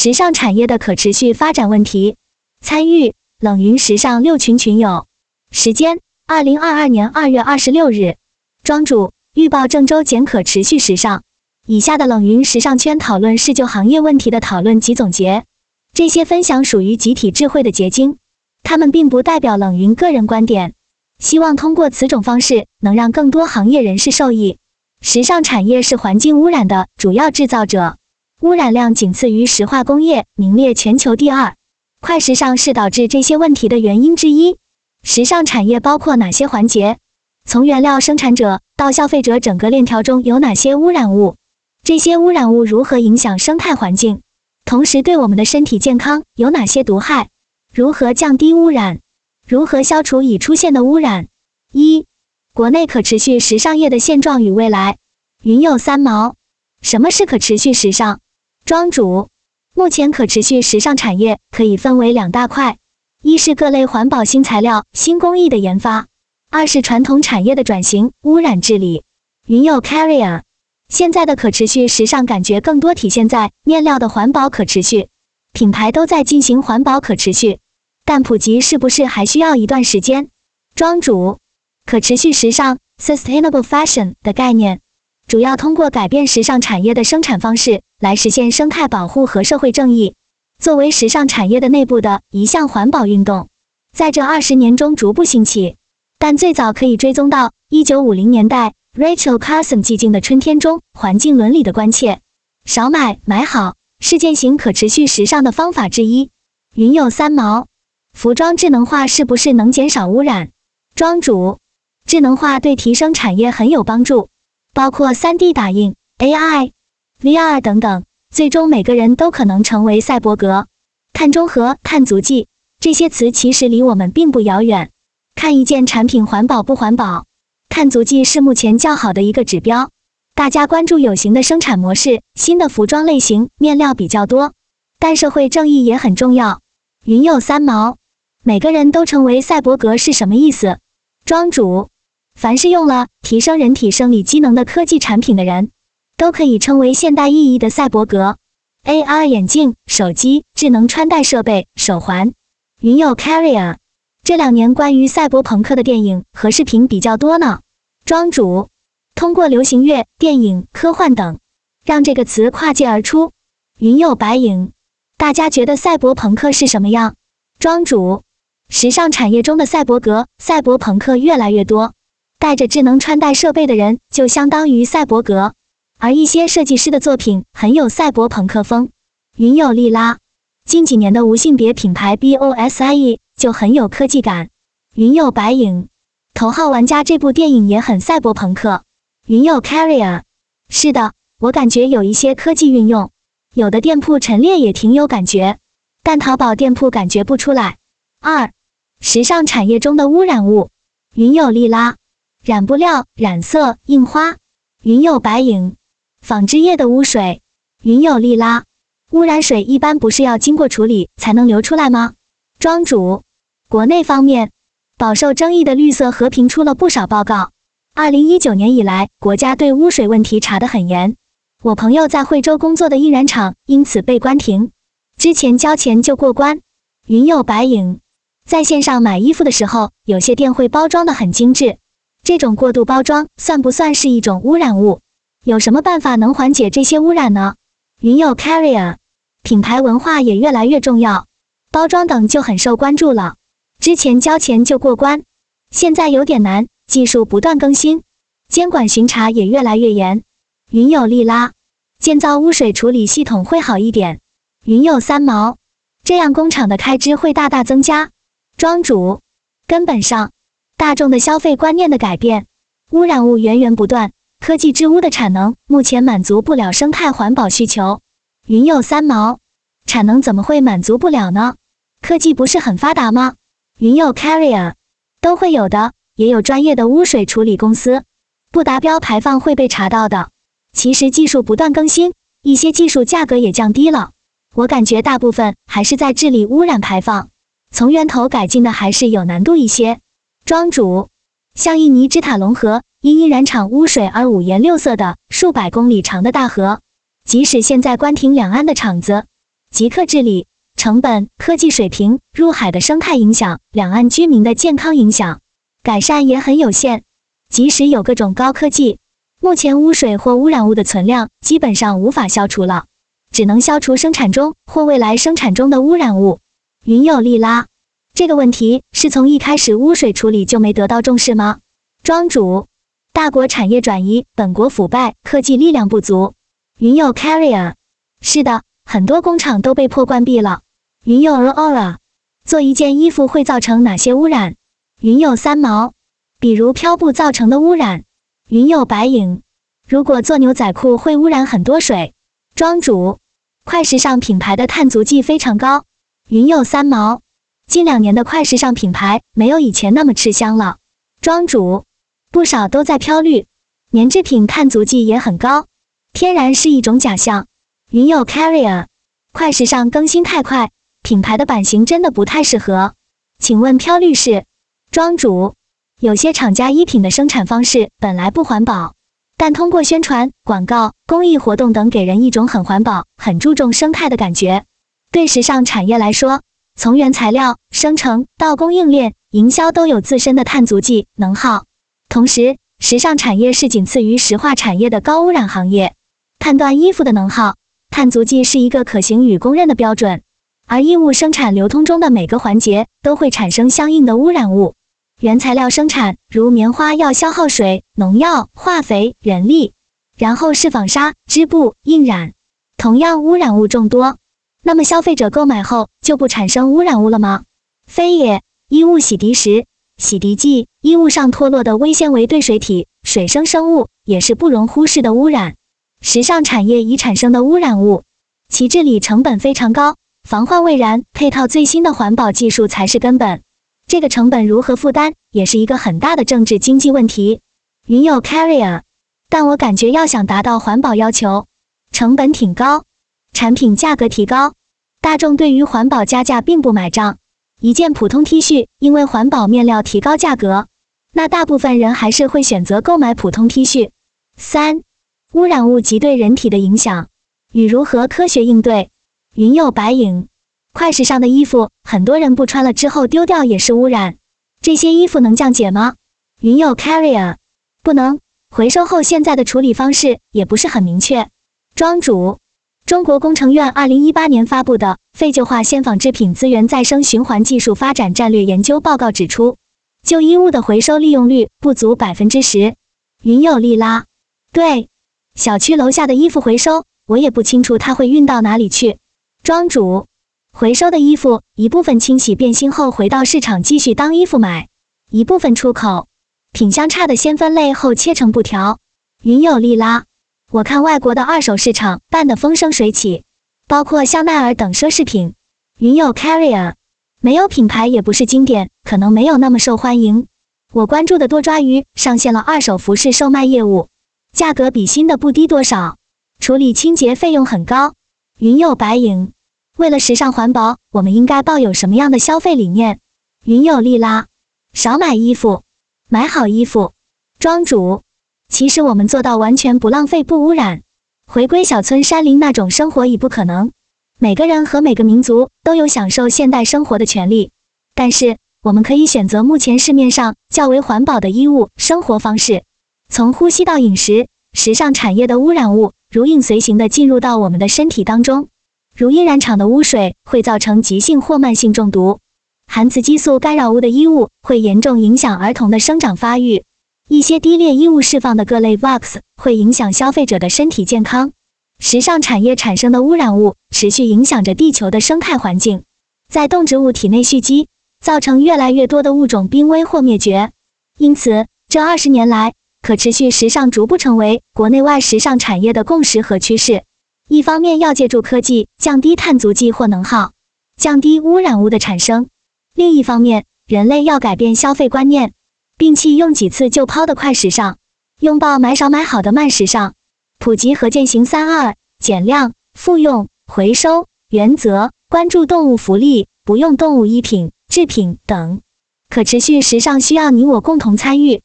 时尚产业的可持续发展问题。参与冷云时尚六群群友。时间：二零二二年二月二十六日。庄主：预报郑州减可持续时尚。以下的冷云时尚圈讨论是就行业问题的讨论及总结，这些分享属于集体智慧的结晶，他们并不代表冷云个人观点。希望通过此种方式，能让更多行业人士受益。时尚产业是环境污染的主要制造者，污染量仅次于石化工业，名列全球第二。快时尚是导致这些问题的原因之一。时尚产业包括哪些环节？从原料生产者到消费者，整个链条中有哪些污染物？这些污染物如何影响生态环境？同时对我们的身体健康有哪些毒害？如何降低污染？如何消除已出现的污染？一、国内可持续时尚业的现状与未来。云有三毛。什么是可持续时尚？庄主。目前可持续时尚产业可以分为两大块：一是各类环保新材料、新工艺的研发；二是传统产业的转型、污染治理。云有 Carrier。现在的可持续时尚感觉更多体现在面料的环保可持续，品牌都在进行环保可持续，但普及是不是还需要一段时间？庄主，可持续时尚 （sustainable fashion） 的概念，主要通过改变时尚产业的生产方式来实现生态保护和社会正义。作为时尚产业的内部的一项环保运动，在这二十年中逐步兴起，但最早可以追踪到一九五零年代。Rachel Carson《寂静的春天》中环境伦理的关切，少买买好是践行可持续时尚的方法之一。云有三毛，服装智能化是不是能减少污染？庄主，智能化对提升产业很有帮助，包括 3D 打印、AI、VR 等等。最终每个人都可能成为赛博格。碳中和、碳足迹这些词其实离我们并不遥远。看一件产品环保不环保。碳足迹是目前较好的一个指标。大家关注有形的生产模式，新的服装类型面料比较多，但社会正义也很重要。云有三毛，每个人都成为赛博格是什么意思？庄主，凡是用了提升人体生理机能的科技产品的人，都可以称为现代意义的赛博格。AR 眼镜、手机、智能穿戴设备、手环。云有 Carrier，这两年关于赛博朋克的电影和视频比较多呢。庄主通过流行乐、电影、科幻等，让这个词跨界而出。云有白影，大家觉得赛博朋克是什么样？庄主，时尚产业中的赛博格、赛博朋克越来越多，带着智能穿戴设备的人就相当于赛博格，而一些设计师的作品很有赛博朋克风。云有利拉，近几年的无性别品牌 BOSIE 就很有科技感。云有白影。头号玩家这部电影也很赛博朋克。云有 Carrier，是的，我感觉有一些科技运用，有的店铺陈列也挺有感觉，但淘宝店铺感觉不出来。二，时尚产业中的污染物。云有利拉，染布料、染色、印花。云有白影，纺织业的污水。云有利拉，污染水一般不是要经过处理才能流出来吗？庄主，国内方面。饱受争议的绿色和平出了不少报告。二零一九年以来，国家对污水问题查得很严。我朋友在惠州工作的印染厂因此被关停，之前交钱就过关。云有白影，在线上买衣服的时候，有些店会包装的很精致，这种过度包装算不算是一种污染物？有什么办法能缓解这些污染呢？云友 Carrier，品牌文化也越来越重要，包装等就很受关注了。之前交钱就过关，现在有点难。技术不断更新，监管巡查也越来越严。云友利拉，建造污水处理系统会好一点。云友三毛，这样工厂的开支会大大增加。庄主，根本上，大众的消费观念的改变，污染物源源不断，科技之污的产能目前满足不了生态环保需求。云有三毛，产能怎么会满足不了呢？科技不是很发达吗？云有 Carrier 都会有的，也有专业的污水处理公司，不达标排放会被查到的。其实技术不断更新，一些技术价格也降低了。我感觉大部分还是在治理污染排放，从源头改进的还是有难度一些。庄主，像印尼之塔龙河因印染厂污水而五颜六色的数百公里长的大河，即使现在关停两岸的厂子，即刻治理、成本、科技水平、入海的生态影响、两岸居民的健康影响，改善也很有限。即使有各种高科技，目前污水或污染物的存量基本上无法消除了，只能消除生产中或未来生产中的污染物。云有利拉，这个问题是从一开始污水处理就没得到重视吗？庄主，大国产业转移，本国腐败，科技力量不足。云有 Carrier，是的，很多工厂都被迫关闭了。云有 Aurora，做一件衣服会造成哪些污染？云有三毛。比如漂布造成的污染，云有白影。如果做牛仔裤会污染很多水。庄主，快时尚品牌的碳足迹非常高。云有三毛。近两年的快时尚品牌没有以前那么吃香了。庄主，不少都在飘绿，棉制品碳足迹也很高。天然是一种假象。云有 Carrier。快时尚更新太快，品牌的版型真的不太适合。请问飘绿是？庄主。有些厂家衣品的生产方式本来不环保，但通过宣传、广告、公益活动等，给人一种很环保、很注重生态的感觉。对时尚产业来说，从原材料生成到供应链营销都有自身的碳足迹能耗。同时，时尚产业是仅次于石化产业的高污染行业。判断衣服的能耗、碳足迹是一个可行与公认的标准，而衣物生产流通中的每个环节都会产生相应的污染物。原材料生产，如棉花要消耗水、农药、化肥、人力，然后是纺纱、织布、印染，同样污染物众多。那么消费者购买后就不产生污染物了吗？非也，衣物洗涤时，洗涤剂、衣物上脱落的微纤维对水体、水生生物也是不容忽视的污染。时尚产业已产生的污染物，其治理成本非常高，防患未然，配套最新的环保技术才是根本。这个成本如何负担，也是一个很大的政治经济问题。云有 Carrier，但我感觉要想达到环保要求，成本挺高，产品价格提高，大众对于环保加价并不买账。一件普通 T 恤因为环保面料提高价格，那大部分人还是会选择购买普通 T 恤。三、污染物及对人体的影响与如何科学应对。云有白影。快时尚的衣服，很多人不穿了之后丢掉也是污染。这些衣服能降解吗？云有 Carrier，不能。回收后现在的处理方式也不是很明确。庄主，中国工程院二零一八年发布的《废旧化纤纺织品资源再生循环技术发展战略研究报告》指出，旧衣物的回收利用率不足百分之十。云有利拉，对，小区楼下的衣服回收，我也不清楚它会运到哪里去。庄主。回收的衣服一部分清洗变新后回到市场继续当衣服买，一部分出口，品相差的先分类后切成布条。云有利拉，我看外国的二手市场办得风生水起，包括香奈儿等奢侈品。云有 Carrier，没有品牌也不是经典，可能没有那么受欢迎。我关注的多抓鱼上线了二手服饰售卖业务，价格比新的不低多少，处理清洁费用很高。云有白影。为了时尚环保，我们应该抱有什么样的消费理念？云有利拉，少买衣服，买好衣服。庄主，其实我们做到完全不浪费、不污染，回归小村山林那种生活已不可能。每个人和每个民族都有享受现代生活的权利，但是我们可以选择目前市面上较为环保的衣物、生活方式。从呼吸到饮食，时尚产业的污染物如影随形的进入到我们的身体当中。如印染厂的污水会造成急性或慢性中毒，含雌激素干扰物的衣物会严重影响儿童的生长发育，一些低劣衣物释放的各类 VOX 会影响消费者的身体健康。时尚产业产生的污染物持续影响着地球的生态环境，在动植物体内蓄积，造成越来越多的物种濒危或灭绝。因此，这二十年来，可持续时尚逐步成为国内外时尚产业的共识和趋势。一方面要借助科技降低碳足迹或能耗，降低污染物的产生；另一方面，人类要改变消费观念，摒弃用几次就抛的快时尚，拥抱买少买好的慢时尚，普及和践行三二减量、复用、回收原则，关注动物福利，不用动物衣品、制品等。可持续时尚需要你我共同参与。